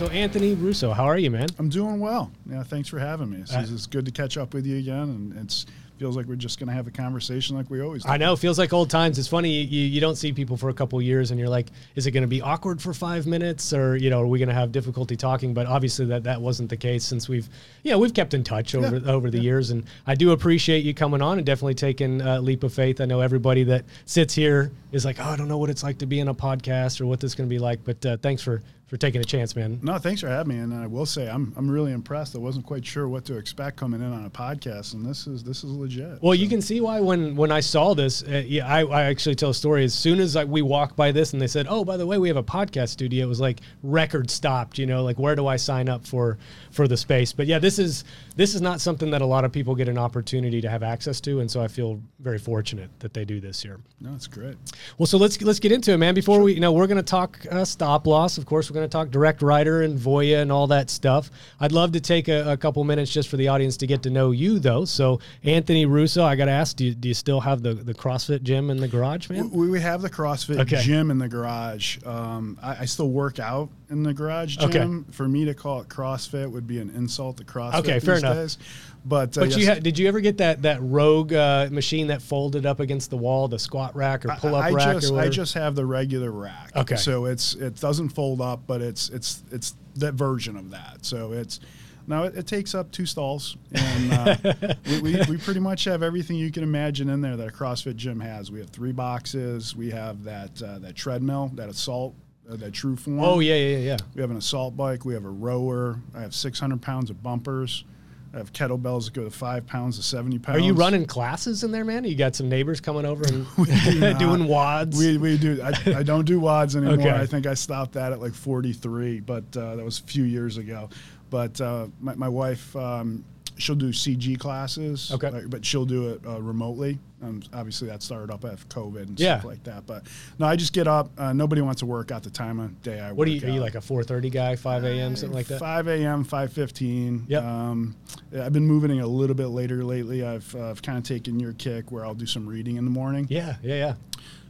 So Anthony Russo, how are you, man? I'm doing well. Yeah, thanks for having me. It's, Uh, it's good to catch up with you again, and it's feels like we're just going to have a conversation like we always do. I know, it feels like old times. It's funny you, you don't see people for a couple years, and you're like, is it going to be awkward for five minutes, or you know, are we going to have difficulty talking? But obviously that that wasn't the case since we've yeah we've kept in touch over Yeah. over the years, and I do appreciate you coming on and definitely taking a leap of faith. I know everybody that sits here is like, oh, I don't know what it's like to be in a podcast or what this is going to be like, but uh, thanks for for taking a chance, man. No, thanks for having me, and I will say I'm I'm really impressed. I wasn't quite sure what to expect coming in on a podcast, and this is this is legit. Well, So- you can see why when when I saw this, uh, yeah, I, I actually tell a story. As soon as I, we walked by this and they said, "Oh, by the way, we have a podcast studio," it was like record stopped. You know, like where do I sign up for for the space? But yeah, this is this is not something that a lot of people get an opportunity to have access to, and so I feel very fortunate that they do this here. No, it's great. Well, so let's let's get into it, man. Before we, you know, we're going to talk uh, stop loss. Of course, we're going to talk direct writer and Voya and all that stuff. I'd love to take a, a couple minutes just for the audience to get to know you, though. So, Anthony Russo, I got to ask, do you, do you still have the the CrossFit gym in the garage, man? We, we have the CrossFit Okay. gym in the garage. Um, I, I still work out in the garage Okay. gym. For me to call it CrossFit would be an insult to CrossFit. Okay, fair enough. Days. But, uh, But you ha- did you ever get that that Rogue uh, machine that folded up against the wall, the squat rack or pull up I rack? just or I just have the regular rack. Okay. So it's it doesn't fold up, but it's it's it's that version of that. So it's now it, it takes up two stalls, and uh, we, we, we pretty much have everything you can imagine in there that a CrossFit gym has. We have three boxes. We have that uh, that treadmill, that assault, uh, that TrueForm. oh yeah, yeah, yeah. We have an assault bike. We have a rower. I have 600 pounds of bumpers. I have kettlebells that go to five pounds to 70 pounds. Are you running classes in there, man? You got some neighbors coming over and doing WODs? We, we do. I, I don't do WODs anymore. Okay. I think I stopped that at like 43, but uh, that was a few years ago. But uh, my, my wife, um, she'll do CG classes. Okay. But she'll do it uh, remotely. Um, obviously, that started up after COVID and Yeah. stuff like that. But no, I just get up. Uh, nobody wants to work out the time of day I work what are you? Are you like a 4:30 guy, 5 a.m. something like that? 5 a.m., 5:15. Yep. Um, I've been moving a little bit later lately. I've, uh, I've kind of taken your kick where I'll do some reading in the morning. Yeah, yeah, yeah.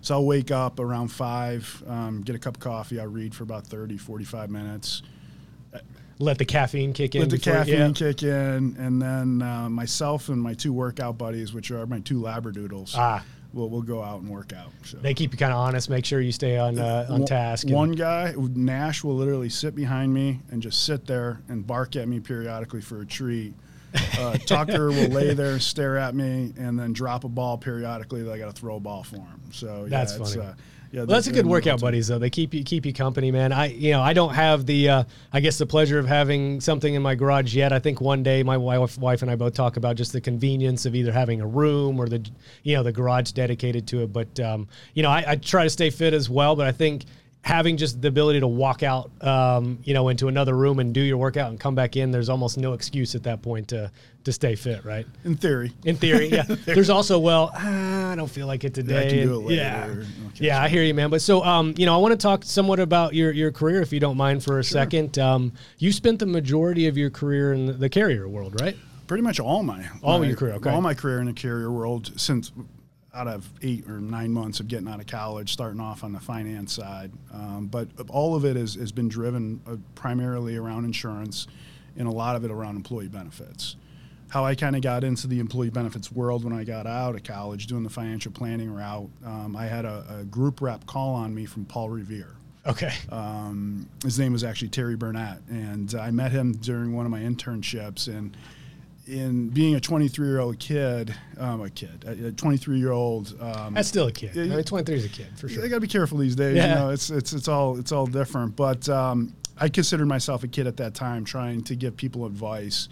So I'll wake up around five, um, get a cup of coffee. I'll read for about 30, 45 minutes. Let the caffeine kick in. Let the before- caffeine yeah. kick in, and then uh, myself and my two workout buddies, which are my two labradoodles, Ah, we'll, we'll go out and work out. So. they keep you kind of honest. Make sure you stay on uh, on One- task. One guy, Nash, will literally sit behind me and just sit there and bark at me periodically for a treat. Uh, Tucker will lay there, stare at me, and then drop a ball periodically that I got to throw a ball for him. So yeah, That's it's, funny. Uh, yeah, Well, that's a good workout buddies though. They keep you keep you company, man. I you know I don't have the uh, I guess the pleasure of having something in my garage yet. I think one day my wife wife and I both talk about just the convenience of either having a room or the you know the garage dedicated to it. But um, you know I, I try to stay fit as well. But I think having just the ability to walk out um, you know into another room and do your workout and come back in, there's almost no excuse at that point to to stay fit, right? In theory, In theory, yeah. There's also, well, ah, I don't feel like it today. do it later. Yeah, Okay, yeah, I hear you, man. But so, um, you know, I want to talk somewhat about your your career, if you don't mind, for a second. Um, you spent the majority of your career in the, the carrier world, right? pretty much all my All my- your career, okay. all my career in the carrier world since out of eight or nine months of getting out of college, starting off on the finance side. Um, but all of it has, has been driven uh, primarily around insurance, and a lot of it around employee benefits. How I kind of got into the employee benefits world when I got out of college, doing the financial planning route, um, I had a, a group rep call on me from Paul Revere. Okay. Um, his name was actually Terry Burnett, and I met him during one of my internships. And in being a 23 year old kid, um, a kid, a 23 year old, um, That's still a kid. I mean, 23 is a kid for sure. sure. gotta be careful these days. Yeah. You know, it's it's it's all it's all different. But um, I considered myself a kid at that time, trying to give people advice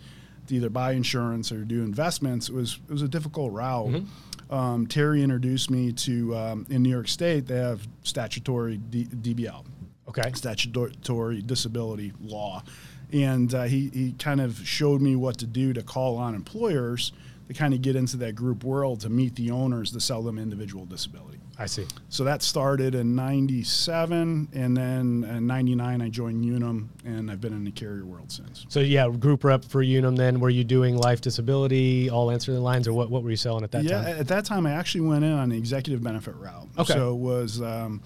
to either buy insurance or do investments. It was it was a difficult route. Mm-hmm. Um, Terry introduced me to um, in New York State. They have statutory D- DBL Okay. statutory disability law. And uh, he, he kind of showed me what to do to call on employers to kind of get into that group world to meet the owners to sell them individual disability. I see. So that started in 97, and then in 99, I joined Unum, and I've been in the carrier world since. So yeah, group rep for Unum. Then were you doing life disability, all answer the lines, or what? What were you selling at that yeah, time? Yeah, at that time, I actually went in on the executive benefit route. Okay. So it was, um,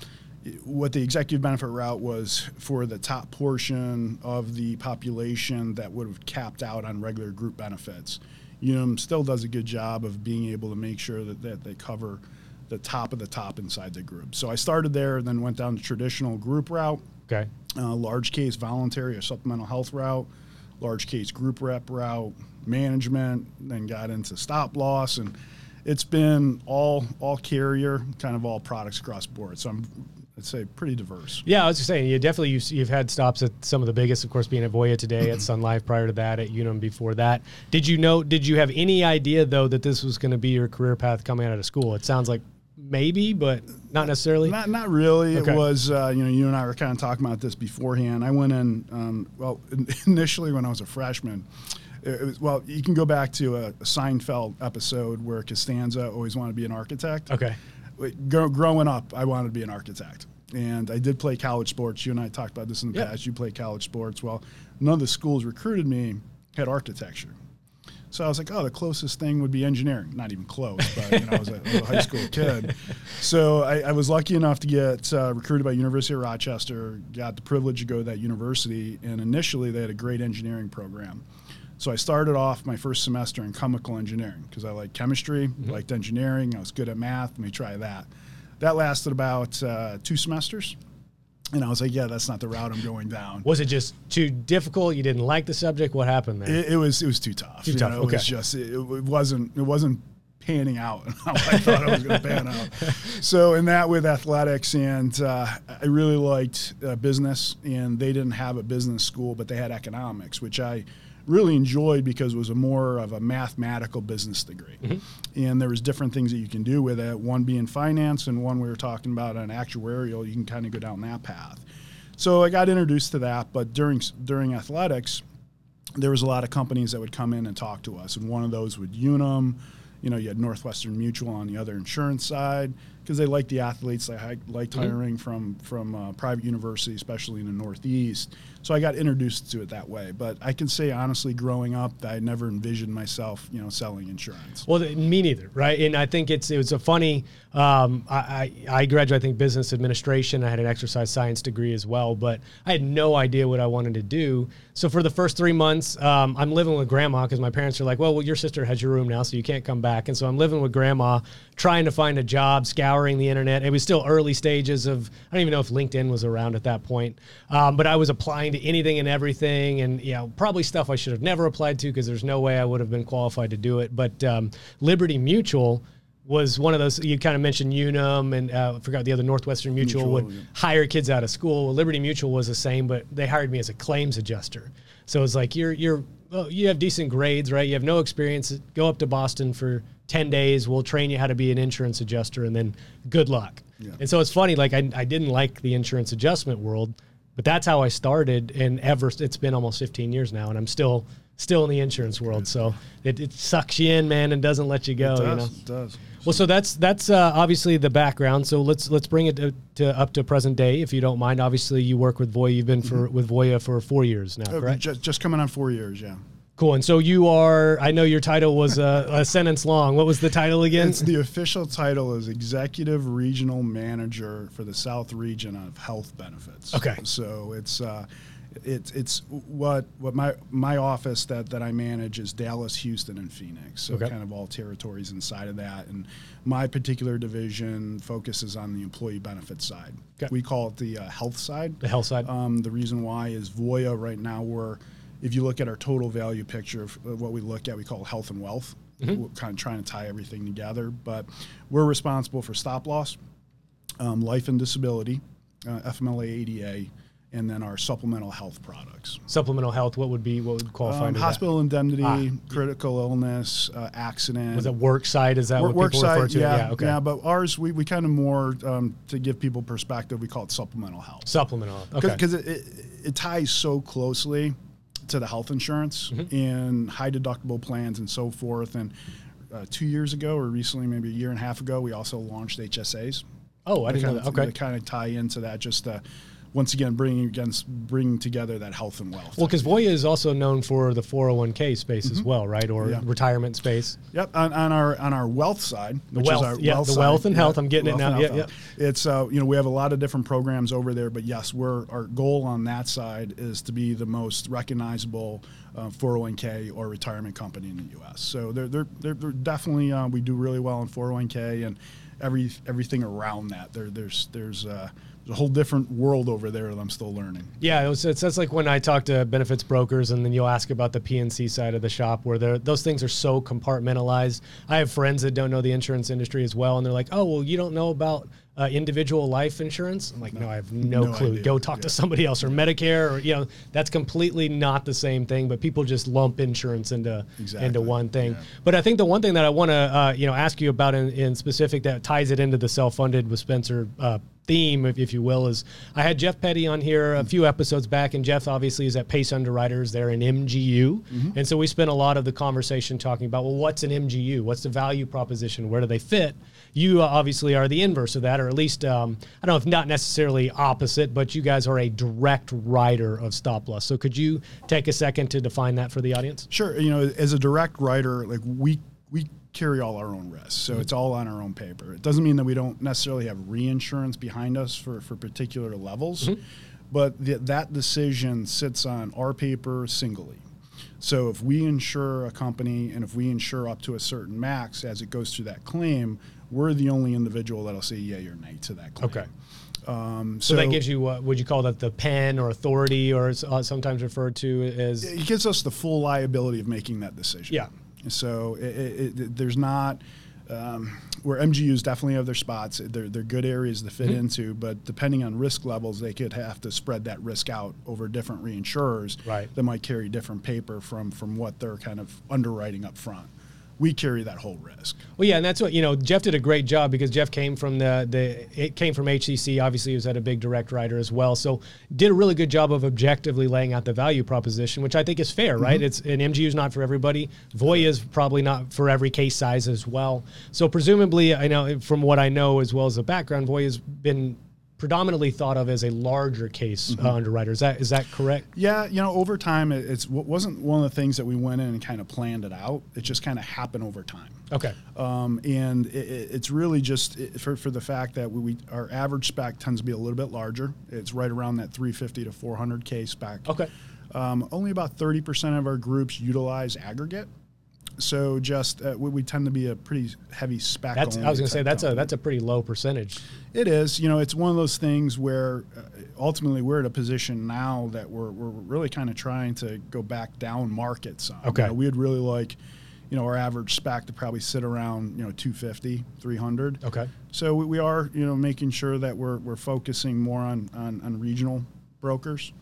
what the executive benefit route was for the top portion of the population that would have capped out on regular group benefits. Unum still does a good job of being able to make sure that, that they cover the top of the top inside the group. So I started there, then went down the traditional group route, Okay. uh, large case voluntary or supplemental health route, large case group rep route, management, then got into stop loss, and it's been all all carrier, kind of all products across board. So I'm, I'd say, pretty diverse. Yeah, I was just saying, you definitely you've, you've had stops at some of the biggest, of course, being at Voya today, at Sun Life prior to that, at Unum before that. Did you know? Did you have any idea though that this was going to be your career path coming out of school? It sounds like maybe, but not necessarily. Not not really. Okay. It was uh, you know you and I were kind of talking about this beforehand. I went in um, well initially when I was a freshman. It was, well, you can go back to a, a Seinfeld episode where Costanza always wanted to be an architect. Okay. Growing up, I wanted to be an architect, and I did play college sports. You and I talked about this in the Yeah. past. You played college sports. Well, none of the schools recruited me had architecture. So I was like, oh, the closest thing would be engineering. Not even close, but you know, I was a, I was a high school kid. So I, I was lucky enough to get uh, recruited by University of Rochester. Got the privilege to go to that university, and initially they had a great engineering program. So I started off my first semester in chemical engineering because I liked chemistry, liked engineering. I was good at math. Let me try that. That lasted about uh, two semesters, and I was like, yeah, that's not the route I'm going down. Was it just too difficult? You didn't like the subject? What happened there? It, it was it was too tough. Too you tough, know, it okay. was just it, it wasn't it wasn't panning out how I thought it was going to pan out. So in that with athletics, and uh, I really liked uh, business, and they didn't have a business school, but they had economics, which I really enjoyed because it was a more of a mathematical business degree. Mm-hmm. And there was different things that you can do with it one being finance and one we were talking about an actuarial you can kind of go down that path. So i got introduced to that but during during athletics there was a lot of companies that would come in and talk to us, and one of those would Unum. You know, you had Northwestern Mutual on the other insurance side because they liked the athletes. They liked hiring from from uh, private universities, especially in the Northeast. So I got introduced to it that way. But I can say honestly, growing up, I never envisioned myself, you know, selling insurance. Well, me neither, right? And I think it's it was a funny. Um, I, I graduated, I think, business administration. I had an exercise science degree as well, but I had no idea what I wanted to do. So for the first three months, um, I'm living with grandma because my parents are like, well, well, your sister has your room now, so you can't come back. And so I'm living with grandma, trying to find a job, scouring the internet. It was still early stages of I don't even know if LinkedIn was around at that point, um, but I was applying to anything and everything, and you know, probably stuff I should have never applied to because there's no way I would have been qualified to do it. But um, Liberty Mutual was one of those you kind of mentioned Unum and uh, I forgot the other Northwestern Mutual, Mutual, would yeah. hire kids out of school. Well, Liberty Mutual was the same, but they hired me as a claims adjuster. So it's like you're you're well, you have decent grades, right? You have no experience. Go up to Boston for ten days. We'll train you how to be an insurance adjuster, and then good luck. Yeah. And so it's funny. Like I, I didn't like the insurance adjustment world, but that's how I started. And ever it's been almost 15 years now, and I'm still still in the insurance world. So it, it sucks you in, man, and doesn't let you go. it does. You know. It does. Well, so that's that's uh, obviously the background. So let's let's bring it to, to up to present day, if you don't mind. Obviously, you work with Voya. You've been for with Voya for four years now, Uh, correct? Just, just coming on four years, yeah. Cool. And so you are. I know your title was a, a sentence long. What was the title again? It's the official title is Executive Regional Manager for the South Region of Health Benefits. Okay. So it's uh, it's it's what what my my office that that I manage is Dallas, Houston, and Phoenix. So Okay. kind of all territories inside of that, and my particular division focuses on the employee benefits side. Okay. We call it the uh, health side. the health side. Um, the reason why is Voya right now we're if you look at our total value picture of what we look at, we call health and wealth. We're kind of trying to tie everything together, but we're responsible for stop loss, um, life and disability, uh, FMLA ADA, and then our supplemental health products. Supplemental health. What would be what would qualify? Um, under that? hospital indemnity, Ah. critical illness, uh, accident. Was it work side? Is that Work, what people refer to? yeah, yeah. Okay. yeah. But ours, we, we kind of more um, to give people perspective. We call it supplemental health Supplemental health. Okay. because it, it, it ties so closely to the health insurance Mm-hmm. and high deductible plans and so forth. And uh, two years ago, or recently, maybe a year and a half ago, we also launched HSAs. oh, I didn't know that. of, Okay. To kind of tie into that, just uh, once again bringing against bringing together that health and wealth. Well, because Voya is also known for the 401k space as well, right? Or Mm-hmm. Yeah. retirement space. Yep, on, on our on our wealth side, which wealth, is our yeah, wealth the side, wealth and health, I'm getting it now, and yeah. It's uh, you know we have a lot of different programs over there, but yes, we're our goal on that side is to be the most recognizable uh, 401k or retirement company in the U.S. So they're they're they're, they're definitely uh, we do really well in 401k and every everything around that. There there's there's uh, there's a whole different world over there that I'm still learning. Yeah, it was, it's that's like when I talk to benefits brokers, and then you'll ask about the P&C side of the shop, where those things are so compartmentalized. I have friends that don't know the insurance industry as well, and they're like, "Oh, well, you don't know about uh, individual life insurance?" I'm like, "No, I have no, No clue. idea. Go talk to somebody else, or Medicare, or you know, that's completely not the same thing." But people just lump insurance into Exactly. into one thing. Yeah. But I think the one thing that I want to uh, you know ask you about in, in specific that ties it into the self-funded with Spencer uh, theme, if, if you will, is I had Jeff Petty on here a few episodes back, and Jeff obviously is at Pace Underwriters. They're an MGU, and so we spent a lot of the conversation talking about well, what's an MGU? What's the value proposition? Where do they fit? You uh, obviously are the inverse of that, or at least um, I don't know if not necessarily opposite, but you guys are a direct writer of stop loss. So could you take a second to define that for the audience? Sure. You know, as a direct writer, like we we carry all our own risks, so it's all on our own paper. It doesn't mean that we don't necessarily have reinsurance behind us for for particular levels, but the, that decision sits on our paper singly. So if we insure a company and if we insure up to a certain max as it goes through that claim, we're the only individual that'll say yay or nay to that claim. Okay. Um, So, that gives you, uh, would you call that the pen or authority, or it's uh, sometimes referred to as? it gives us the full liability of making that decision. Yeah. So it, it, it, there's not um, where MGUs definitely have their spots. They're, they're good areas to fit Mm-hmm. into, but depending on risk levels, they could have to spread that risk out over different reinsurers Right. that might carry different paper from from what they're kind of underwriting up front. We carry that whole risk. Well, yeah, and that's what you know. Jeff did a great job because Jeff came from the the it came from HCC. Obviously, he was at a big direct writer as well. So did a really good job of objectively laying out the value proposition, which I think is fair, right? Mm-hmm. It's an MGU is not for everybody. Voya is probably not for every case size as well. So presumably, I know from what I know as well as the background, Voya has been predominantly thought of as a larger case uh, underwriter. Is that is that correct? Yeah, you know, over time, it it's, wasn't one of the things that we went in and kind of planned it out. It just kind of happened over time. Okay. Um, and it, it- it's really just for, for the fact that we, we our average spec tends to be a little bit larger. It's right around that 350 to 400k spec. Okay. Um, only about 30% of our groups utilize aggregate. So just uh, we, we tend to be a pretty heavy spec. That's I was going to say that's a that's a pretty low percentage. It is. You know, it's one of those things where uh, ultimately we're at a position now that we're, we're really kind of trying to go back down market some. You Okay. know, we'd really like, you know, our average spec to probably sit around, you know, 250, 300. Okay. So we, we are, you know, making sure that we're, we're focusing more on, on, on regional brokers.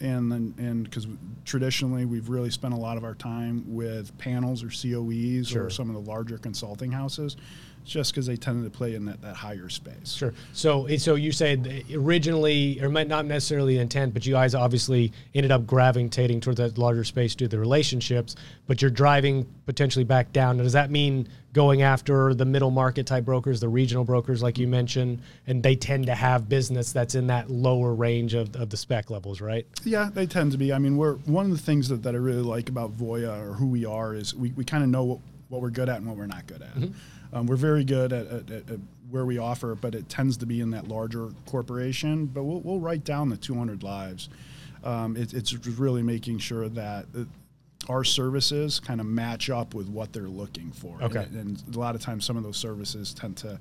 And then, and because traditionally we've really spent a lot of our time with panels or COEs Sure. or some of the larger consulting houses, just because they tended to play in that, that higher space. Sure. So, so you said originally, or might not necessarily intent, but you guys obviously ended up gravitating towards that larger space due to the relationships. But you're driving potentially back down. Does that mean going after the middle market type brokers, the regional brokers, like you mentioned, and they tend to have business that's in that lower range of, of the spec levels, right? Yeah, they tend to be. I mean, we're one of the things that, that I really like about Voya or who we are is we, we kind of know what, what we're good at and what we're not good at. Mm-hmm. Um, we're very good at, at, at, where we offer, but it tends to be in that larger corporation. But we'll, we'll write down the 200 lives. Um, it, it's really making sure that uh, our services kind of match up with what they're looking for. Okay. And, and a lot of times, some of those services tend to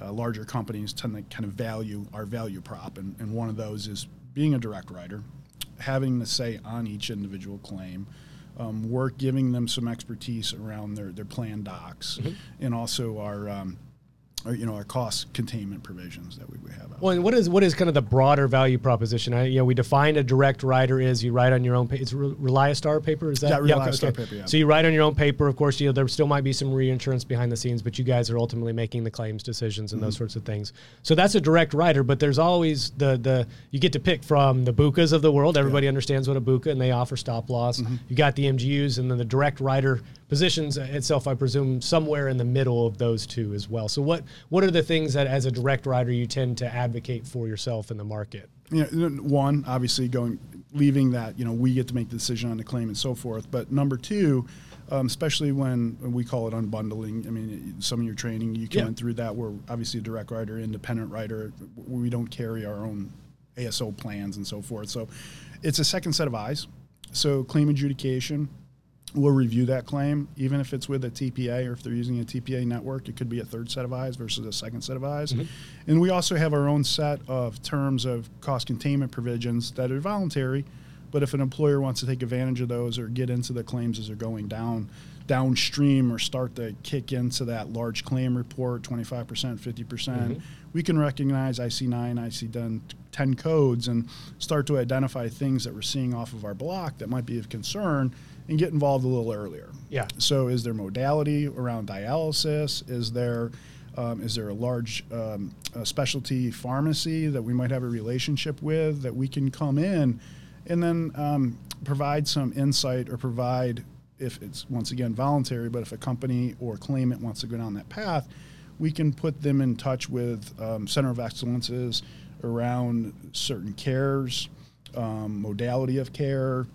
uh, larger companies tend to kind of value our value prop, and, and one of those is being a direct writer, having the say on each individual claim, um, work giving them some expertise around their, their plan docs, and also our, um, our you know our cost containment provisions that we, we have. Out Well, and what is what is kind of the broader value proposition? I, you know, we define a direct writer is you write on your own. Pa- it's Re- Reliastar paper, is that? Yeah, Reliastar okay. paper, yeah. So you write on your own paper. Of course, you know there still might be some reinsurance behind the scenes, but you guys are ultimately making the claims decisions and Mm-hmm. those sorts of things. So that's a direct writer. But there's always the the you get to pick from the BUCAs of the world. Everybody understands what a BUCA, and they offer stop loss. Mm-hmm. You got the MGUs, and then the direct writer positions itself, I presume, somewhere in the middle of those two as well. So what what are the things that as a direct writer you tend to advocate for yourself in the market? you know, one obviously going leaving that you know we get to make the decision on the claim and so forth. But number two, um, especially when we call it unbundling. I mean, some of your training you Yeah. went through that. We're obviously a direct writer, independent writer. We don't carry our own ASO plans and so forth. So it's a second set of eyes. So claim adjudication. We'll review that claim, even if it's with a TPA or if they're using a TPA network, it could be a third set of eyes versus a second set of eyes. Mm-hmm. And we also have our own set of terms of cost containment provisions that are voluntary, but if an employer wants to take advantage of those or get into the claims as they're going down downstream or start to kick into that large claim report, 25%, 50%, percent mm-hmm. we can recognize IC9, IC10 10 codes and start to identify things that we're seeing off of our block that might be of concern and get involved a little earlier. Yeah. So, is there modality around dialysis? Is there um, is there a large um, a specialty pharmacy that we might have a relationship with that we can come in and then um, provide some insight or provide if it's once again voluntary, but if a company or claimant wants to go down that path, we can put them in touch with um, center of excellences around certain cares, um, modality of care,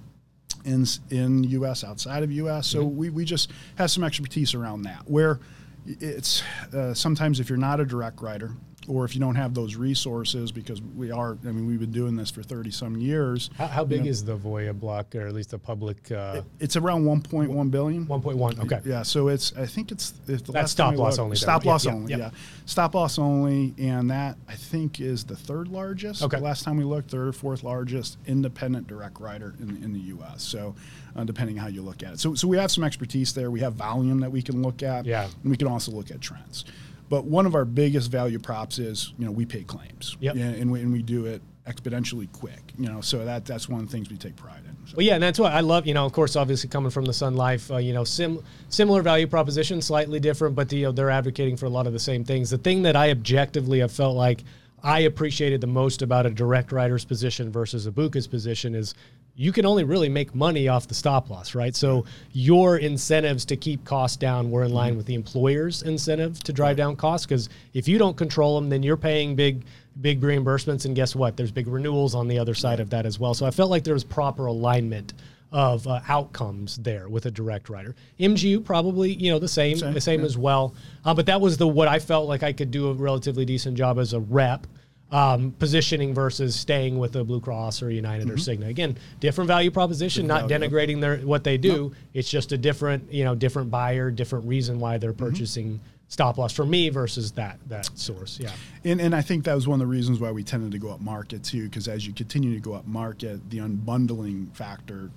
in in U.S. outside of U.S. So we, we just have some expertise around that. Where it's uh, sometimes if you're not a direct writer or if you don't have those resources because we are I mean we've been doing this for 30 some years. How, how big is the Voya block, or at least the public? Uh, It's around 1.1 billion. 1.1. Okay. Yeah, so it's I think it's, it's the That's last time stop loss looked- only, Stop? Yeah, loss only, yeah. yeah. Stop loss only, and that I think is the third largest. Okay. The last time we looked, third or fourth largest independent direct writer in, in the U.S. So, uh, depending how you look at it, so so we have some expertise there. We have volume that we can look at. Yeah. and we can also look at trends. But one of our biggest value props is you know we pay claims. Yep. And we, and we do it exponentially quick. You know, so that that's one of the things we take pride in. So. Well, yeah, and that's what I love. You know, of course, obviously coming from the Sun Life, uh, you know, sim- similar value proposition, slightly different, but you know, they're advocating for a lot of the same things. The thing that I objectively have felt like I appreciated the most about a direct writer's position versus a BUCA's position is you can only really make money off the stop loss, right? So your incentives to keep costs down were in line with the employer's incentive to drive down costs. Because if you don't control them, then you're paying big, big reimbursements, and guess what? There's big renewals on the other side of that as well. So I felt like there was proper alignment of uh, outcomes there with a direct writer. MGU probably you know the same, Same, the same yeah. as well. Uh, but that was the what I felt like I could do a relatively decent job as a rep. Um, positioning versus staying with a Blue Cross or United or Cigna. Again, different value proposition. not Mm-hmm. value, denigrating their what they do. It's just a different, you know, different buyer, different reason why they're Mm-hmm. purchasing stop loss for me versus that that source. Yeah. And, and I think that was one of the reasons why we tended to go up market too, because as you continue to go up market, the unbundling factor,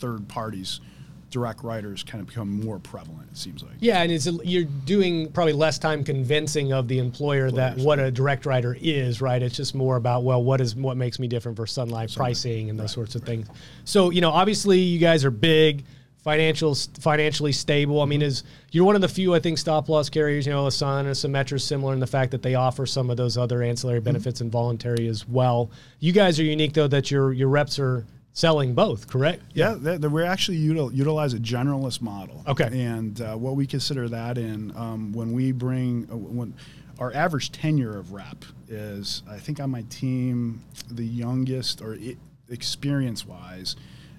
third parties, direct writers kind of become more prevalent. It seems like. Yeah, and it's you're doing probably less time convincing of the employer that what a direct writer is, right? It's just more about well, what is what makes me different for Sun Life pricing and those sorts of things. So you know, obviously, you guys are big, financial financially stable. I mean, is you're one of the few I think stop loss carriers. You know, a Sun and a Symetra similar in the fact that they offer some of those other ancillary mm-hmm. benefits and voluntary as well. You guys are unique though that your your reps are selling both, correct? Yeah, th- th- we actually util- utilize a generalist model. Okay. And uh, what we consider that in um, when we bring uh, when our average tenure of rep is, I think on my team, the youngest or i- experience wise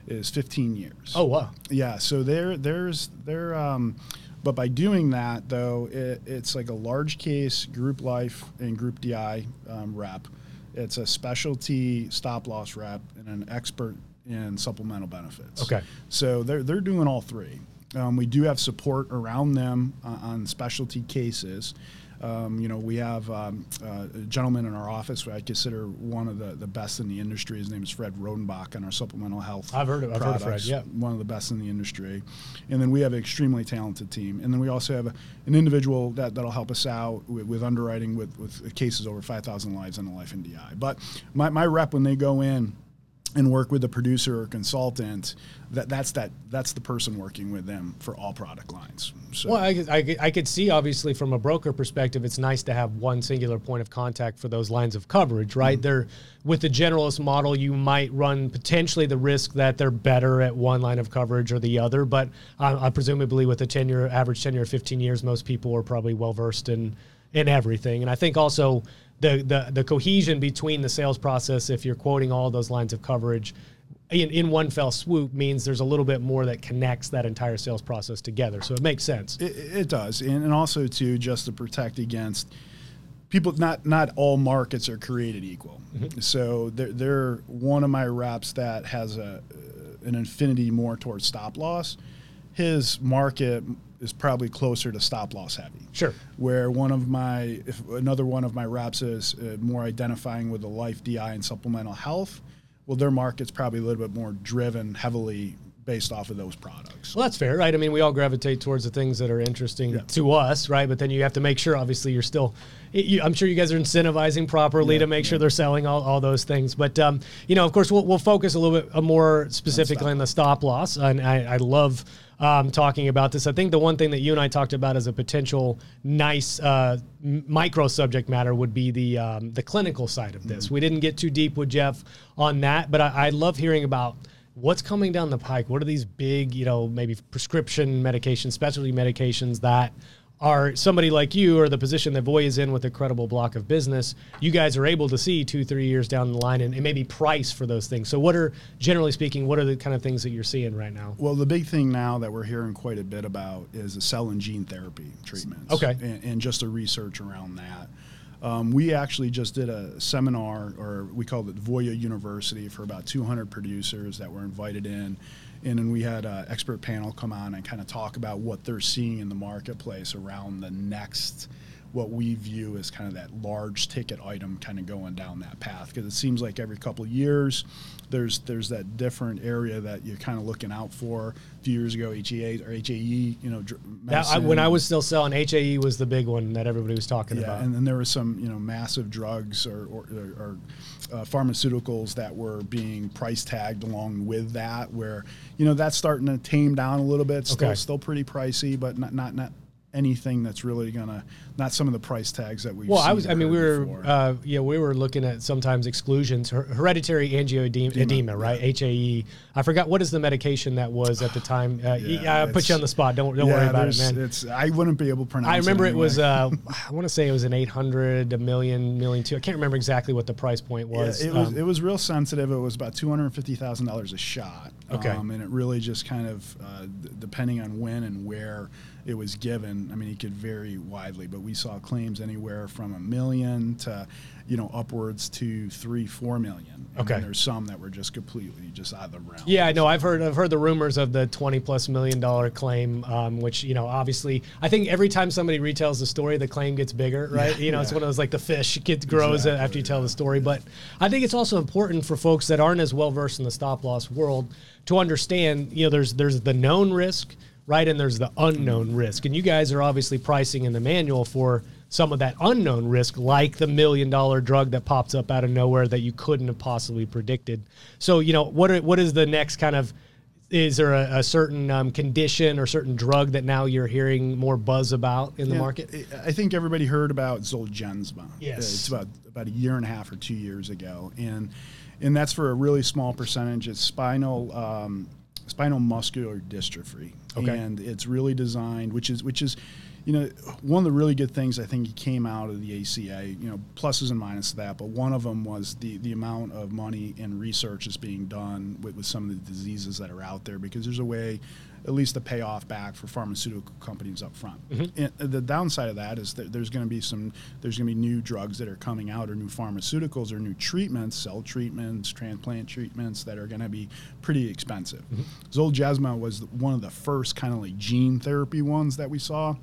is 15 years. Oh wow. Yeah, so there, there's there, um, but by doing that though, it, it's like a large case group life and group DI um, rep. It's a specialty stop loss rep and an expert in supplemental benefits. Okay. So they're they're doing all three. Um, we do have support around them uh, on specialty cases. Um, you know, we have um, uh, a gentleman in our office who I consider one of the, the best in the industry. His name is Fred Rodenbach on our supplemental health. I've heard of- I've heard of Fred, yeah. one of the best in the industry. And then we have an extremely talented team. And then we also have a, an individual that, that'll help us out with, with underwriting with, with cases over 5,000 lives on the life and DI. But my, my rep, when they go in, and work with a producer or consultant, that that's that that's the person working with them for all product lines. So Well, I, could- I, could- I could see obviously from a broker perspective, it's nice to have one singular point of contact for those lines of coverage, right? Mm-hmm. They're with the generalist model, you might run potentially the risk that they're better at one line of coverage or the other, but uh, uh, presumably with a tenure average tenure of 15 years, most people are probably well versed in in everything. And I think also the, the the cohesion between the sales process, if you're quoting all those lines of coverage, in, in one fell swoop means there's a little bit more that connects that entire sales process together. So it makes sense. It, it does, and, and also too, just to protect against people. Not not all markets are created equal. Mm-hmm. So they're, they're one of my reps that has a an infinity more towards stop loss. His market is probably closer to stop loss heavy. Sure. Where one of my, if another one of my reps is uh, more identifying with the life DI and supplemental health, well, their market's probably a little bit more driven heavily based off of those products. Well, that's fair, right? I mean, we all gravitate towards the things that are interesting yeah. to us, right? But then you have to make sure, obviously, you're still. You, I'm sure you guys are incentivizing properly yeah, to make yeah. sure they're selling all, all those things. But um, you know, of course, we'll, we'll focus a little bit uh, more specifically on the stop loss, and I, I love. Um, talking about this. I think the one thing that you and I talked about as a potential nice uh, micro subject matter would be the um, the clinical side of this. Mm-hmm. We didn't get too deep with Jeff on that, but I, I love hearing about what's coming down the pike? What are these big, you know, maybe prescription medications, specialty medications that are somebody like you or the position that Voy is in with a credible block of business, you guys are able to see two, three years down the line and, and, maybe price for those things. So, what are, generally speaking, what are the kind of things that you're seeing right now? Well, the big thing now that we're hearing quite a bit about is the cell and gene therapy treatments. Okay. And, and just the research around that. Um, we actually just did a seminar, or we called it Voya University, for about 200 producers that were invited in. And then we had an expert panel come on and kind of talk about what they're seeing in the marketplace around the next what we view as kind of that large ticket item kind of going down that path because it seems like every couple years there's there's that different area that you're kind of looking out for. Few years ago, HEA or HAE, you know, that, I, when I was still selling, HAE was the big one that everybody was talking yeah, about. and then there were some you know massive drugs or, or, or uh, pharmaceuticals that were being price tagged along with that, where you know that's starting to tame down a little bit. Still, okay. still pretty pricey, but not not not anything that's really gonna not some of the price tags that we've. well i was i mean we were uh, yeah we were looking at sometimes exclusions hereditary angioedema edema, right yeah. hae i forgot what is the medication that was at the time uh, yeah, i put you on the spot don't don't yeah, worry about it man it's i wouldn't be able to pronounce it. i remember it, anyway. it was uh, i want to say it was an 800 a million million two i can't remember exactly what the price point was Yeah, it was um, it was real sensitive it was about $250000 a shot okay um, and it really just kind of uh, depending on when and where it was given. I mean, it could vary widely, but we saw claims anywhere from a million to, you know, upwards to three, four million. And okay. there's some that were just completely just out of the realm. Yeah, no, I've heard I've heard the rumors of the twenty plus million dollar claim, um, which you know, obviously, I think every time somebody retells the story, the claim gets bigger, right? Yeah, you know, yeah. it's one of those like the fish gets grows exactly, after you tell the story. But I think it's also important for folks that aren't as well versed in the stop loss world to understand. You know, there's there's the known risk right? And there's the unknown risk. And you guys are obviously pricing in the manual for some of that unknown risk, like the million dollar drug that pops up out of nowhere that you couldn't have possibly predicted. So, you know, what are, what is the next kind of is there a, a certain um, condition or certain drug that now you're hearing more buzz about in the yeah, market? I think everybody heard about Zolgensma. Yes, it's about about a year and a half or two years ago, and and that's for a really small percentage. It's spinal um, spinal muscular dystrophy, okay. and it's really designed, which is which is, you know, one of the really good things I think came out of the ACA. You know, pluses and minuses to that, but one of them was the the amount of money and research is being done with, with some of the diseases that are out there because there's a way at least the payoff back for pharmaceutical companies up front. Mm-hmm. the downside of that is that there's going to be some there's going to be new drugs that are coming out or new pharmaceuticals or new treatments, cell treatments, transplant treatments that are going to be pretty expensive. mm hmm Zolgensma was one of the first kind of like gene therapy ones that we saw.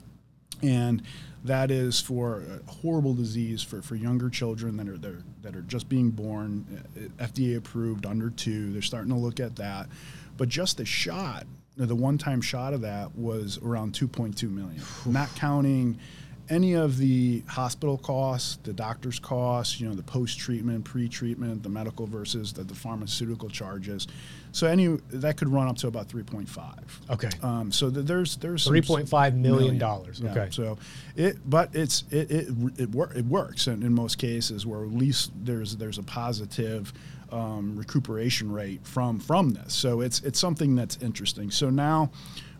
And that is for a horrible disease for, for younger children that are, that are that are just being born, uh, FDA approved under two. They're starting to look at that, but just the shot the one-time shot of that was around 2.2 million, not counting any of the hospital costs, the doctor's costs, you know, the post-treatment, pre-treatment, the medical versus the, the pharmaceutical charges. So any that could run up to about 3.5. Okay. Um, so th- there's there's 3.5 million dollars. Yeah. Okay. So it, but it's it it it, wor- it works in, in most cases where at least there's there's a positive um, recuperation rate from from this. So it's it's something that's interesting. So now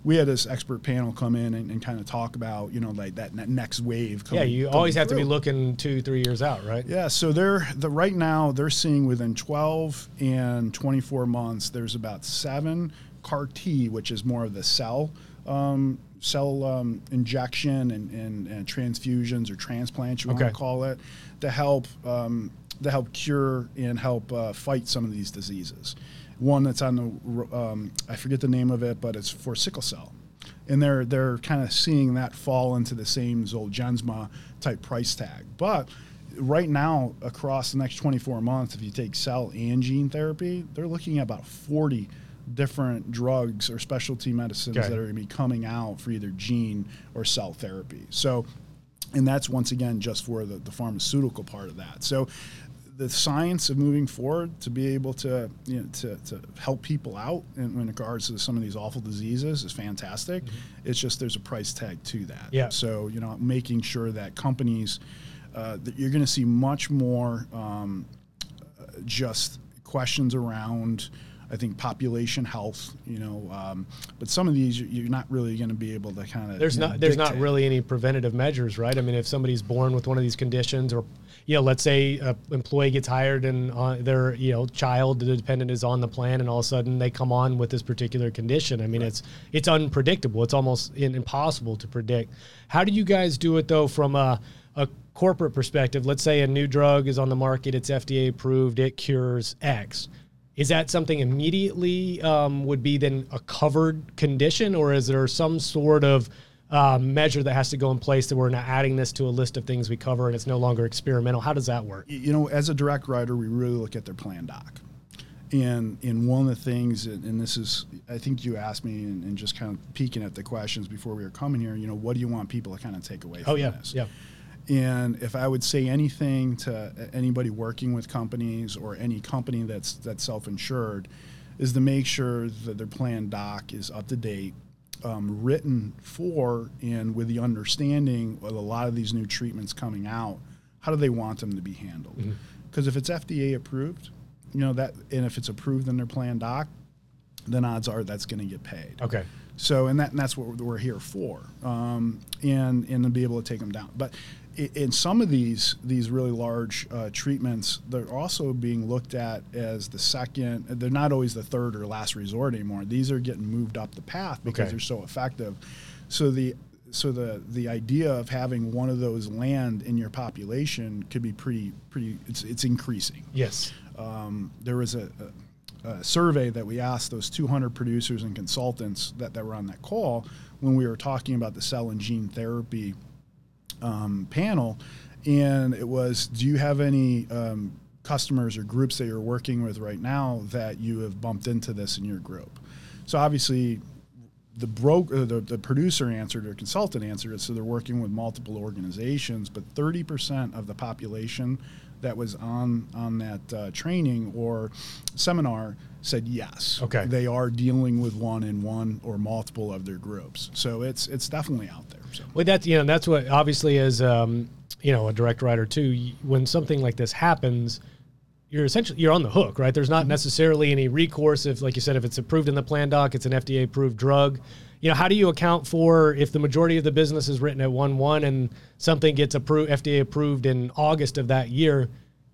we had this expert panel come in and, and kind of talk about you know like that ne- next wave. yeah, you coming always have to be looking two, three years out, right? Yeah, so they're the right now they're seeing within 12 and 24 months there's about seven CAR T, which is more of the cell um, cell um, injection and, and, and transfusions or transplants you want Okay. to call it to help um, to help cure and help uh, fight some of these diseases. One that's on the um, I forget the name of it, but it's for sickle cell and they're they're kind of seeing that fall into the same Zolgensma type price tag. But right now, across the next 24 months, if you take cell and gene therapy, they're looking at about 40 different drugs or specialty medicines Okay. that are going to be coming out for either gene or cell therapy. So, and that's once again just for the, the pharmaceutical part of that. So, the science of moving forward to be able to you know to, to help people out in, in regards to some of these awful diseases is fantastic. It's just there's a price tag to that. Yeah. So you know, making sure that companies uh, that you're going to see much more um, uh, just questions around. I think population health, you know, um, but some of these you- you're not really going to be able to kind of. There's not there's not really any preventative measures, right? I mean, if somebody's born with one of these conditions, or you know, let's say an employee gets hired and uh, their you know child, the dependent is on the plan, and all of a sudden they come on with this particular condition. I mean, it's it's unpredictable. It's almost impossible to predict. How do you guys do it though, from a a corporate perspective? Let's say a new drug is on the market, it's FDA approved, it cures X. Is that something immediately um, would be then a covered condition, or is there some sort of uh, measure that has to go in place that we're now adding this to a list of things we cover and it's no longer experimental? How does that work? you know, as a direct writer, we really look at their plan doc. And and one of the things, and this is, I think you asked me, and, and just kind of peeking at the questions before we were coming here. You know, what do you want people to kind of take away from Oh yeah, this? yeah. And if I would say anything to anybody working with companies or any company that's that's self-insured, is to make sure that their plan doc is up to date, um, written for, and with the understanding of a lot of these new treatments coming out, how do they want them to be handled? Because if it's FDA approved, you know that, and if it's approved in their plan doc, then odds are that's going to get paid. Okay. So, and that and that's what we're here for, um, and and to be able to take them down. But in some of these these really large uh, treatments, they're also being looked at as the second. They're not always the third or last resort anymore. These are getting moved up the path because Okay. they're so effective. So the so the the idea of having one of those land in your population could be pretty pretty. It's it's increasing Yes. um, there was a, a, a survey that we asked those 200 producers and consultants that, that were on that call when we were talking about the cell and gene therapy um, panel. And it was, do you have any um, customers or groups that you're working with right now that you have bumped into this in your group? So obviously, the broker, the, the producer answered or consultant answered it. So they're working with multiple organizations, but 30% of the population that was on on that uh, training or seminar said yes. Okay. They are dealing with one in one or multiple of their groups. So it's it's definitely out there. So. Well, that's you know that's what obviously is um, you know a direct writer too. When something like this happens, you're essentially you're on the hook, right? There's not necessarily any recourse if, like you said, if it's approved in the plan doc, it's an FDA approved drug. You know, how do you account for if the majority of the business is written at one one and something gets approved FDA approved in August of that year?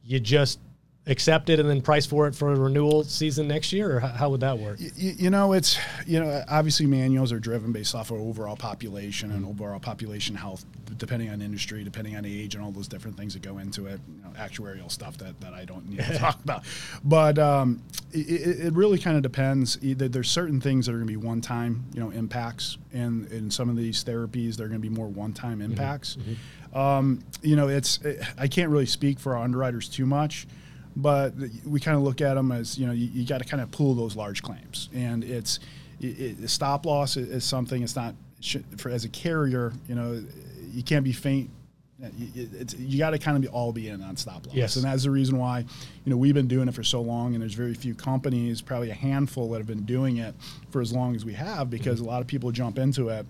You just accept it and then price for it for a renewal season next year, or how, would that work? Y- y- you know, it's you know, obviously manuals are driven based off of overall population and overall population health, depending on industry, depending on age, and all those different things that go into it. You know, actuarial stuff that, that I don't need to talk about. But um, it, it it really kind of depends. Either there's certain things that are going to be one-time, you know, impacts, and in some of these therapies, they're going to be more one-time impacts. Um, you know, it's I can't really speak for our underwriters too much but we kind of look at them as you know you, you got to kind of pull those large claims. And it's it, it, stop loss is, is something it's not for as a carrier you know you can't be faint uh, you, it's, you got to kind of be all be in on stop loss. Yes. and that's the reason why you know we've been doing it for so long and there's very few companies probably a handful that have been doing it for as long as we have because mm-hmm. a lot of people jump into it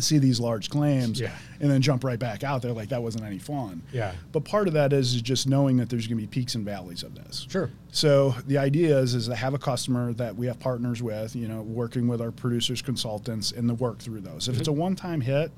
see these large claims Yeah. and then jump right back out there like that wasn't any fun. Yeah. But part of that is just knowing that there's going to be peaks and valleys of this. Sure. So the idea is is to have a customer that we have partners with, you know, working with our producers, consultants, and to work through those. If it's a mm-hmm. one-time hit,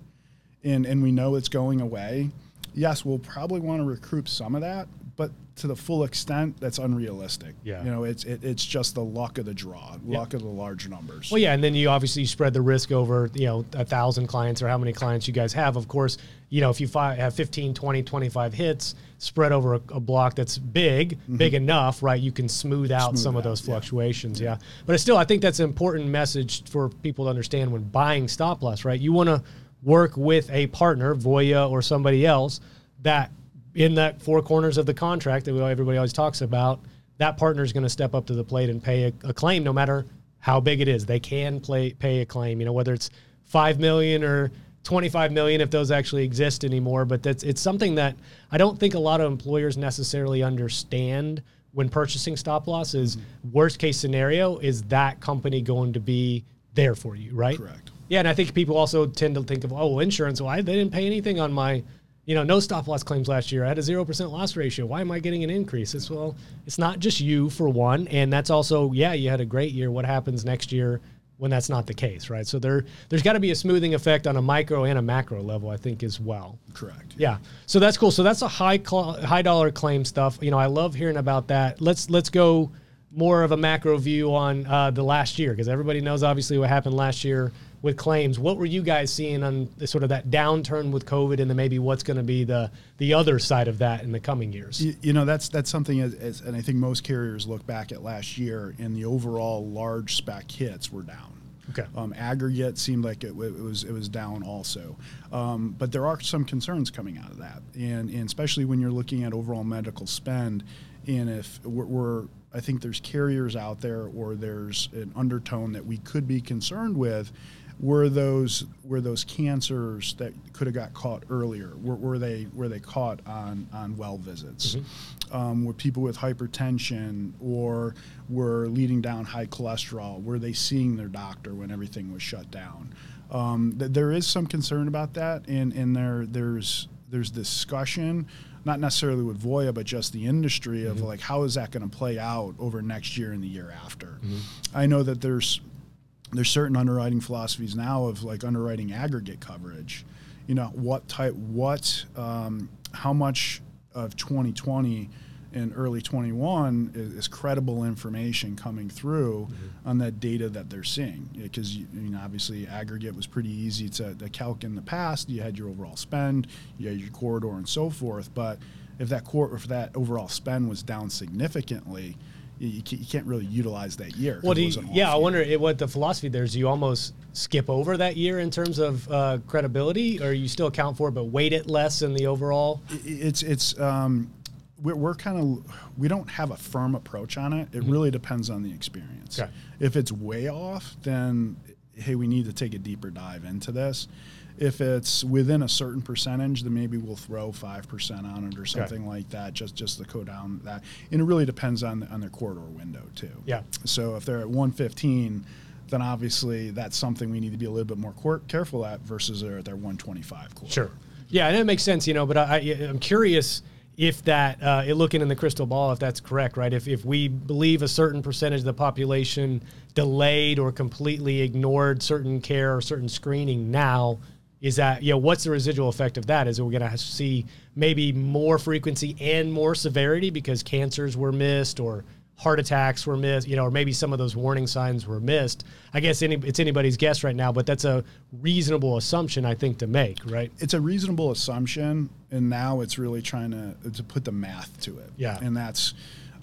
and and we know it's going away, yes, we'll probably want to recoup some of that, but to the full extent, that's unrealistic. Yeah. You know, it's it, it's just the luck of the draw, luck of the large numbers. Well, yeah, and then you obviously spread the risk over, you know, a thousand clients or how many clients you guys have. Of course, you know, if you fi- have 15, 20, 25 hits spread over a, a block that's big, big enough, right, you can smooth out Mm-hmm. Smooth some of those fluctuations. Yeah. But it's still, I think that's an important message for people to understand when buying stop loss, right? You want to work with a partner, Voya or somebody else, that in that four corners of the contract that we, everybody always talks about, that partner is going to step up to the plate and pay a, a claim no matter how big it is. They can play, pay a claim, you know, whether it's 5 million or 25 million if those actually exist anymore. But that's, it's something that I don't think a lot of employers necessarily understand when purchasing stop loss is mm-hmm. worst case scenario is that company going to be there for you, right? Correct. Yeah, and I think people also tend to think of, oh, well, insurance. Why they didn't pay anything on my, you know, no stop loss claims last year. I had a zero percent loss ratio. Why am I getting an increase? It's well, it's not just you for one, and that's also yeah, you had a great year. What happens next year when that's not the case, right? So there, there's got to be a smoothing effect on a micro and a macro level, I think, as well. Correct. Yeah. So that's cool. So that's a high cl- high dollar claim stuff. You know, I love hearing about that. Let's let's go more of a macro view on uh, the last year because everybody knows obviously what happened last year with claims. What were you guys seeing on the, sort of that downturn with COVID, and then maybe what's going to be the the other side of that in the coming years? You, you know that's that's something as, as and I think most carriers look back at last year and the overall large spec hits were down. Okay. Um, aggregate seemed like it, it was it was down also, um, but there are some concerns coming out of that, and and especially when you're looking at overall medical spend, and if we're, we're I think there's carriers out there or there's an undertone that we could be concerned with. Were those were those cancers that could have got caught earlier? Were, were they were they caught on on well visits? Um, were people with hypertension or were leading down high cholesterol? Were they seeing their doctor when everything was shut down? Um, th- there is some concern about that, and and there there's there's discussion, not necessarily with Voya, but just the industry of like how is that going to play out over next year and the year after. I know that there's there's certain underwriting philosophies now of like underwriting aggregate coverage. You know, what type, what, um, how much of 2020 and early 21 is, is credible information coming through on that data that they're seeing. Because, you know obviously, aggregate was pretty easy to, to calc in the past. You had your overall spend, you had your corridor, and so forth. But if that cor- if that overall spend was down significantly, you, you can't really utilize that year. What do you, was an off yeah, I wonder it, what the philosophy there is. You almost skip over that year in terms of uh, credibility, or you still account for it but weight it less in the overall? it's it's um, we're, we're kind of we don't have a firm approach on it. It really depends on the experience. Okay. If it's way off, then hey, we need to take a deeper dive into this. If it's within a certain percentage, then maybe we'll throw five percent on it or something like that, just just to go down that. And it really depends on on their corridor window too. Yeah. So if they're at 115, then obviously that's something we need to be a little bit more cor- careful at versus they're at their 125 corridor. Sure. Yeah, and it makes sense, you know. But I, I'm curious if that, uh, looking in the crystal ball, if that's correct, right? If if we believe a certain percentage of the population delayed or completely ignored certain care or certain screening now, is that you know what's the residual effect of that? Is we're going to see maybe more frequency and more severity because cancers were missed or heart attacks were missed, you know, or maybe some of those warning signs were missed. I guess any, it's anybody's guess right now, but that's a reasonable assumption I think to make, right? it's a reasonable assumption, and now it's really trying to to put the math to it. Yeah. and that's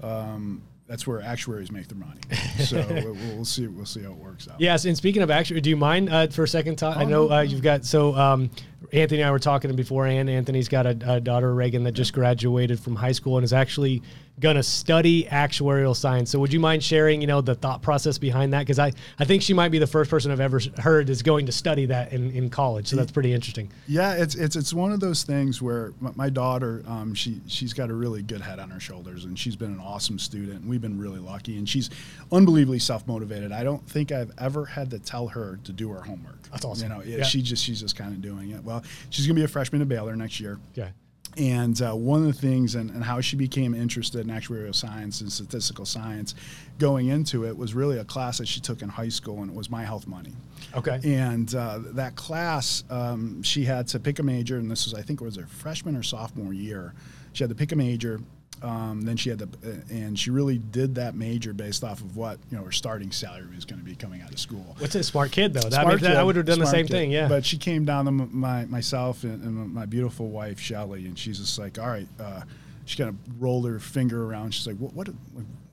um, that's where actuaries make their money. So we'll, we'll see we'll see how it works out. Yes, and speaking of actuaries, do you mind uh, for a second, Todd? I Oh, know no, uh, you've got so um, Anthony and I were talking beforehand. Anthony's got a, a daughter, Reagan, that just graduated from high school and is actually going to study actuarial science. So would you mind sharing, you know, the thought process behind that? Because I, I think she might be the first person I've ever heard is going to study that in, in college. So that's pretty interesting. Yeah, it's it's it's one of those things where my daughter, um, she she's got a really good head on her shoulders, and she's been an awesome student. And we've been really lucky, and she's unbelievably self motivated. I don't think I've ever had to tell her to do her homework. That's awesome. You know, yeah. she just she's just kind of doing it. Well, she's gonna be a freshman at Baylor next year. Yeah. And uh, one of the things and, and how she became interested in actuarial science and statistical science going into it was really a class that she took in high school, and it was My Health Money. Okay. And uh, that class, um, she had to pick a major, and this was, I think, it was her freshman or sophomore year. She had to pick a major, um, then she had to, uh, and she really did that major based off of what you know her starting salary was going to be coming out of school. What's a smart kid though? Smart that, I, mean, kid, I would have done the same kid. thing. Yeah. But she came down to my myself and, and my beautiful wife Shelly, and she's just like, all right. Uh, she kind of rolled her finger around. She's like, what? What?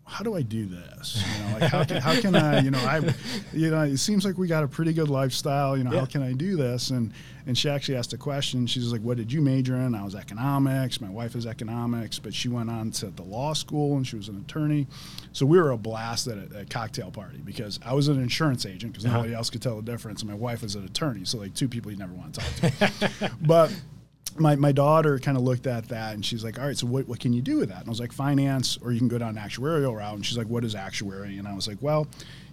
How do I do this? You know, like how can, how can I, you know, I, you know, it seems like we got a pretty good lifestyle. You know, yeah. how can I do this? And and she actually asked a question. She's like, "What did you major in?" I was economics. My wife is economics, but she went on to the law school and she was an attorney. So we were a blast at a, a cocktail party because I was an insurance agent because uh-huh. nobody else could tell the difference, and my wife was an attorney. So like two people you never want to talk to. but my, my daughter kind of looked at that and she's like, all right, so what, what can you do with that? And I was like, finance, or you can go down an actuarial route. And she's like, what is actuary? And I was like, well,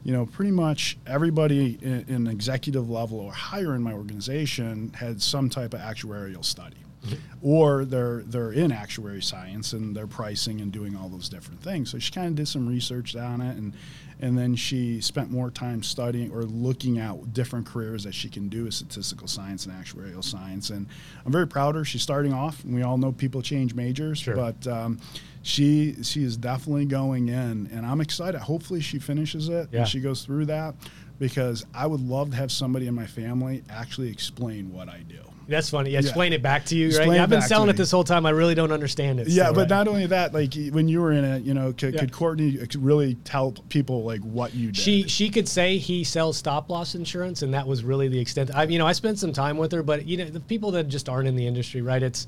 you know, pretty much everybody in, in executive level or higher in my organization had some type of actuarial study. Mm-hmm. Or they're they're in actuary science and they're pricing and doing all those different things. So she kind of did some research on it and and then she spent more time studying or looking at different careers that she can do with statistical science and actuarial science. And I'm very proud of her. She's starting off. And we all know people change majors, sure. but um, she she is definitely going in, and I'm excited. Hopefully, she finishes it yeah. and she goes through that because I would love to have somebody in my family actually explain what I do. That's funny. Yeah, explain it back to you, right? Yeah, I've been selling it this whole time. I really don't understand it. Yeah, so, but right. not only that, like when you were in it, you know, could, yeah. Uh, could Courtney really tell people like what you did? She she could say he sells stop loss insurance, and that was really the extent. I you know I spent some time with her, but you know the people that just aren't in the industry, right? It's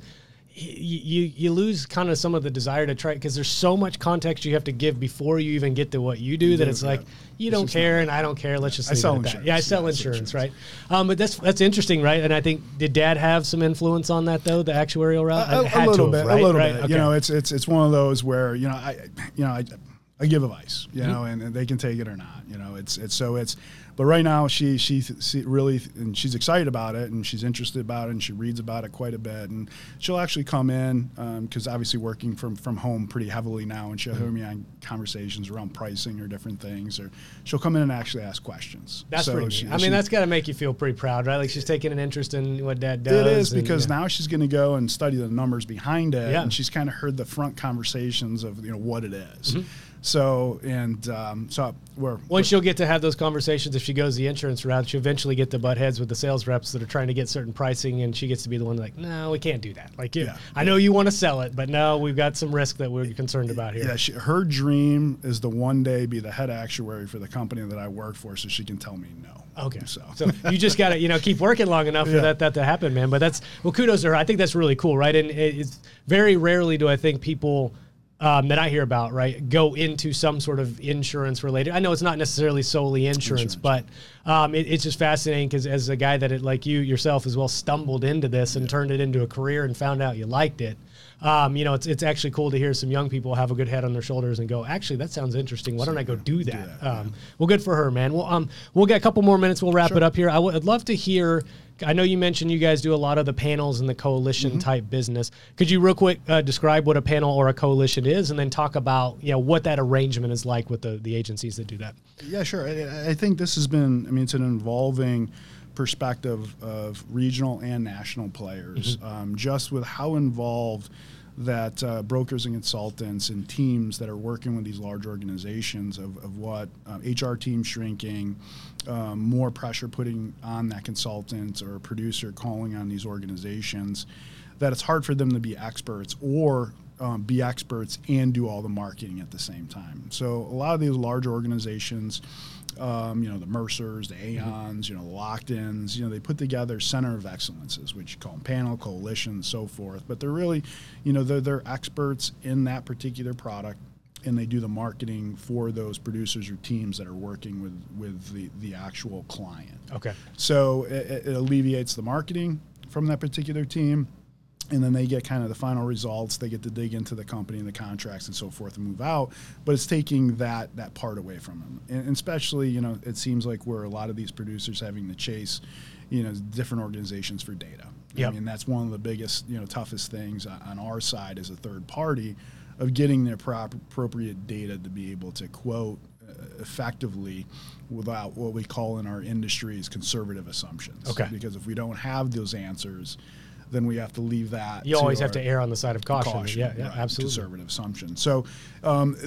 you you lose kind of some of the desire to try because there's so much context you have to give before you even get to what you do that it's like you don't care and I don't care. Let's just I sell insurance. Yeah, I sell yeah, insurance, right? Um, but that's that's interesting, right? And I think did Dad have some influence on that though, the actuarial route? A, a little bit, have, right? a little bit. Okay. You know, it's it's it's one of those where you know I you know I. I give advice, you mm-hmm. know, and, and, they can take it or not. You know, it's it's so it's but right now she she, she really and she's excited about it and she's interested about it and she reads about it quite a bit and she'll actually come in because um, obviously working from from home pretty heavily now and she'll mm-hmm. hear me on conversations around pricing or different things or she'll come in and actually ask questions. That's so pretty. She, I mean, that's got to make you feel pretty proud, right? Like she's taking an interest in what Dad does. It is because yeah. now she's going to go and study the numbers behind it, yeah. and she's kind of heard the front conversations of you know what it is. Mm-hmm. So and um, so we're once she'll get to have those conversations if she goes the insurance route, she'll eventually get to butt heads with the sales reps that are trying to get certain pricing, and she gets to be the one like, no, we can't do that. Like, yeah, I know you want to sell it, but no, we've got some risk that we're concerned about here. Yeah, she, her dream is to one day be the head actuary for the company that I work for, so she can tell me no. Okay, so, so you just got to you know keep working long enough yeah. for that that to happen, man. But that's well, kudos to her. I think that's really cool, right? And it's very rarely do I think people um, that I hear about, right, go into some sort of insurance related. I know it's not necessarily solely insurance, insurance. but um, it, it's just fascinating because as a guy that, it, like you yourself, as well stumbled into this and turned it into a career and found out you liked it. Um, you know, it's it's actually cool to hear some young people have a good head on their shoulders and go, actually, that sounds interesting. Why don't I go do that? Do that um, well, good for her, man. Well, um, we'll get a couple more minutes. We'll wrap sure. it up here. I would love to hear I know you mentioned you guys do a lot of the panels and the coalition mm-hmm. type business. Could you real quick uh, describe what a panel or a coalition is, and then talk about you know what that arrangement is like with the the agencies that do that? Yeah, sure. I, I think this has been. I mean, it's an involving perspective of regional and national players, mm-hmm. um, just with how involved that uh, brokers and consultants and teams that are working with these large organizations of, of what uh, HR team shrinking, um, more pressure putting on that consultant or producer calling on these organizations, that it's hard for them to be experts or um, be experts and do all the marketing at the same time. So a lot of these large organizations, um, you know, the Mercers, the Aons, you know, the Locktons, you know, they put together center of excellences, which you call them panel, coalition, so forth. But they're really, you know, they're, they're experts in that particular product and they do the marketing for those producers or teams that are working with with the, the actual client. Okay. So it, it alleviates the marketing from that particular team and then they get kind of the final results. They get to dig into the company and the contracts and so forth and move out. But it's taking that that part away from them, and especially you know it seems like where a lot of these producers having to chase, you know, different organizations for data. Yep. I mean that's one of the biggest you know toughest things on our side as a third party, of getting the proper, appropriate data to be able to quote uh, effectively without what we call in our industry is conservative assumptions. Okay. Because if we don't have those answers then we have to leave that. You always have to err on the side of caution. caution. Yeah, yeah, right, absolutely. Conservative assumption. So um,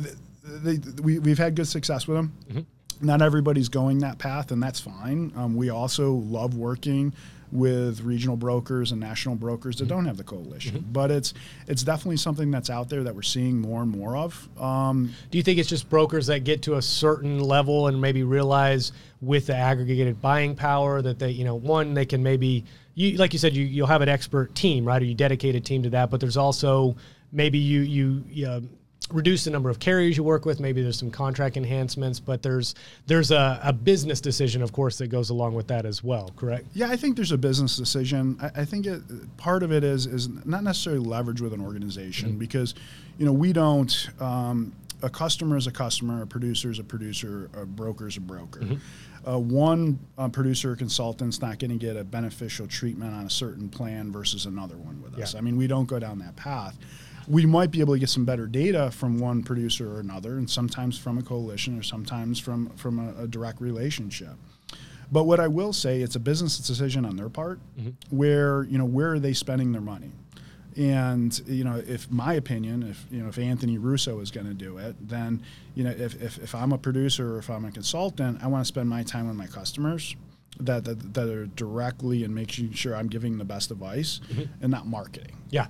they, we, we've had good success with them. Mm-hmm. Not everybody's going that path, and that's fine. Um, we also love working with regional brokers and national brokers that Mm-hmm. don't have the coalition. But it's it's definitely something that's out there that we're seeing more and more of. Um, Do you think it's just brokers that get to a certain level and maybe realize with the aggregated buying power that they, you know, one they can maybe you like you said you you'll have an expert team, right? Or you dedicate a team to that, but there's also maybe you you, you um, reduce the number of carriers you work with. Maybe there's some contract enhancements, but there's there's a, a business decision, of course, that goes along with that as well. Correct? Yeah, I think there's a business decision. I, I think it, part of it is is not necessarily leverage with an organization because, you know, we don't. Um, a customer is a customer, a producer is a producer, a broker is a broker. Uh, one uh, producer or consultant's not going to get a beneficial treatment on a certain plan versus another one with us. Yeah. I mean, we don't go down that path. We might be able to get some better data from one producer or another, and sometimes from a coalition, or sometimes from from a, a direct relationship. But what I will say, it's a business decision on their part, where you know where are they spending their money, and you know if my opinion, if you know if Anthony Russo is going to do it, then you know if, if if I'm a producer or if I'm a consultant, I want to spend my time with my customers. That, that, that are directly and making sure I'm giving the best advice mm-hmm. and not marketing. Yeah.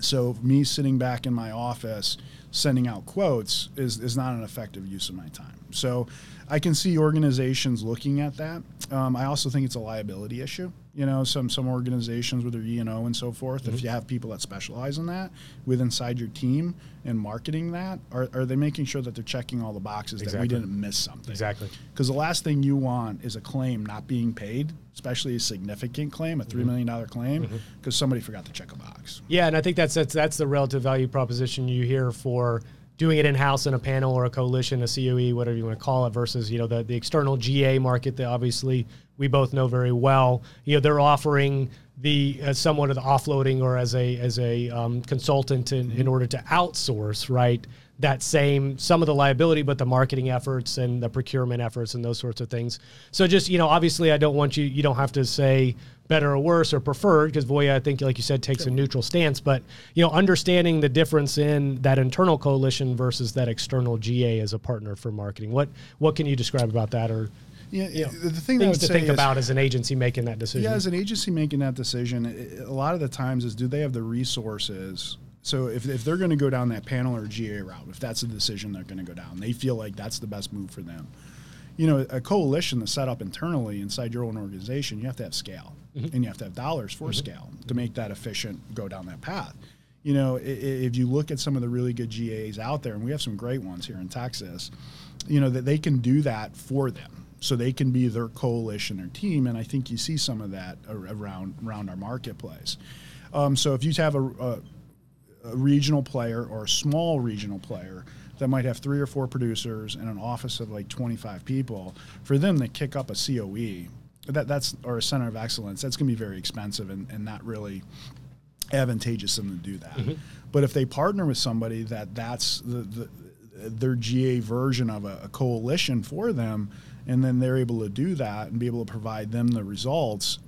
So me sitting back in my office sending out quotes is, is not an effective use of my time. So I can see organizations looking at that. Um, I also think it's a liability issue. You know, some some organizations with their E and O and so forth. If you have people that specialize in that with inside your team and marketing that, are, are they making sure that they're checking all the boxes that we didn't miss something? Exactly. Because the last thing you want is a claim not being paid, especially a significant claim, a mm-hmm. $3 million claim, mm-hmm. because somebody forgot to check a box. Yeah, and I think that's that's that's the relative value proposition you hear for doing it in house in a panel or a coalition, a COE, whatever you want to call it, versus you know the the external GA market that obviously we both know very well. You know they're offering the as somewhat of the offloading or as a as a um, consultant in, in order to outsource right that same some of the liability but the marketing efforts and the procurement efforts and those sorts of things. So just you know obviously i don't want you you don't have to say better or worse or preferred because voya i think like you said takes a neutral stance. But you know understanding the difference in that internal coalition versus that external ga as a partner for marketing what what can you describe about that or Yeah, you know, the thing that I things to think is- about as an agency making that decision Yeah, as an agency making that decision, a lot of the times is do they have the resources? So if, if they're going to go down that panel or GA route, if that's the decision they're going to go down, they feel like that's the best move for them. You know, a coalition that's set up internally inside your own organization, you have to have scale mm-hmm. and you have to have dollars for mm-hmm. scale to make that efficient, go down that path. You know, if you look at some of the really good GAs out there, and we have some great ones here in Texas, you know, that they can do that for them so they can be their coalition or team. And I think you see some of that around around our marketplace. Um, so if you have a, a, a regional player or a small regional player that might have three or four producers and an office of like 25 people, for them to kick up a COE, that that's or a center of excellence, that's going to be very expensive and, and not really advantageous them to do that. But if they partner with somebody that that's the, the their GA version of a, a coalition for them, and then they're able to do that and be able to provide them the results.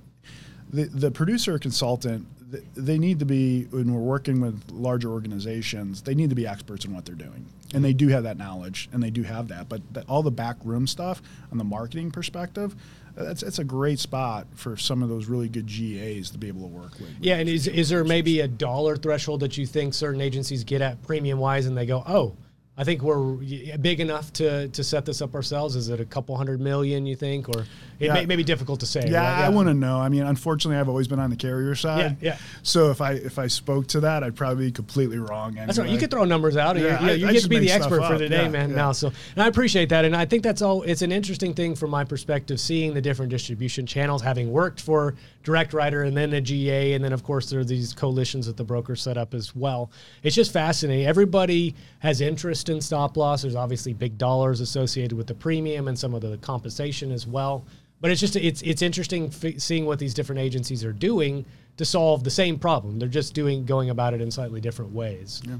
The, the producer consultant, they need to be when we're working with larger organizations they need to be experts in what they're doing and they do have that knowledge and they do have that but the, all the backroom stuff on the marketing perspective that's it's a great spot for some of those really good GAs to be able to work with. Yeah, and is is there maybe a dollar threshold that you think certain agencies get at premium wise, and they go, oh, I think we're big enough to to set this up ourselves. Is it a couple hundred million? You think, or it Yeah. may, may be difficult to say. Yeah, right? I want to know. I mean, unfortunately, I've always been on the carrier side. Yeah, yeah. So if I if I spoke to that, I'd probably be completely wrong. Anyway. That's right. You could throw numbers out. Yeah, you, I- you I get to be the expert for up. today, Yeah, man. yeah. Now, so and I appreciate that, and I think that's all. It's an interesting thing from my perspective, seeing the different distribution channels, having worked for Direct Writer and then the GA, and then of course there are these coalitions that the brokers set up as well. It's just fascinating. Everybody has interest in stop loss. There's obviously big dollars associated with the premium and some of the compensation as well. But it's just it's it's interesting f- seeing what these different agencies are doing to solve the same problem. They're just doing going about it in slightly different ways. Yeah.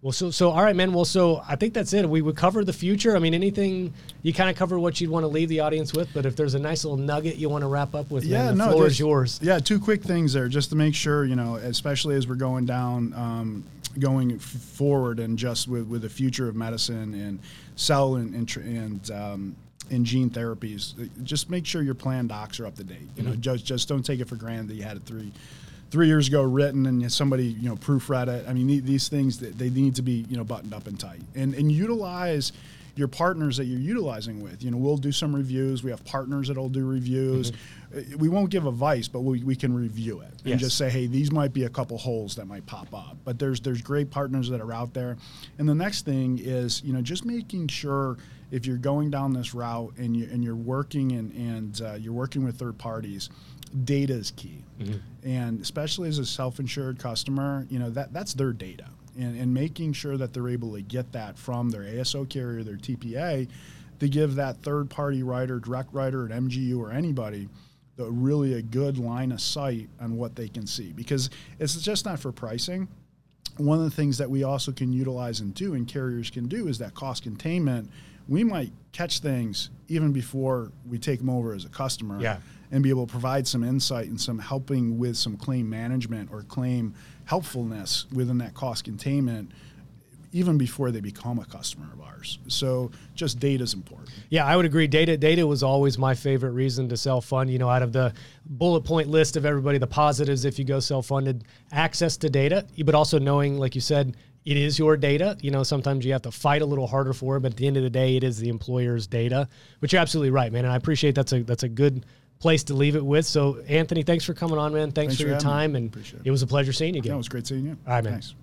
Well, so so all right, man. Well, so I think that's it. We would cover the future. I mean, anything you kind of cover what you'd want to leave the audience with. But if there's a nice little nugget you want to wrap up with, Yeah, man, the no, floor is yours. Yeah, two quick things there, just to make sure you know, especially as we're going down, um, going forward, and just with, with the future of medicine and cell and and, and um, and gene therapies, uh, just make sure your plan docs are up to date. You know, just just don't take it for granted that you had it three three years ago written and somebody you know proofread it. I mean, these things that they need to be you know buttoned up and tight, and and utilize your partners that you're utilizing with. You know, we'll do some reviews. We have partners that'll do reviews. Uh, We won't give advice, but we, we can review it and just say, hey, these might be a couple holes that might pop up. But there's there's great partners that are out there. And the next thing is, you know, just making sure if you're going down this route and you and you're working and and uh, you're working with third parties, data is key. And especially as a self-insured customer, you know that that's their data, and, and making sure that they're able to get that from their ASO carrier, their TPA, to give that third-party writer, direct writer, an MGU, or anybody the really a good line of sight on what they can see. Because it's just not for pricing. One of the things that we also can utilize and do and carriers can do is that cost containment. We might catch things even before we take them over as a customer Yeah. and be able to provide some insight and some helping with some claim management or claim helpfulness within that cost containment even before they become a customer of ours so just data is important Yeah, I would agree. Data data was always my favorite reason to self fund. You know, out of the bullet point list of everybody, the positives if you go self funded, access to data, but also knowing, like you said, it is your data. You know, sometimes you have to fight a little harder for it, but at the end of the day, it is the employer's data. But you're absolutely right, man. And I appreciate that's a that's a good place to leave it with. So, Anthony, thanks for coming on, man. Thanks, Thanks for for your having me. time, and it. it was a pleasure seeing you again. it was great seeing you All right, man. Thanks.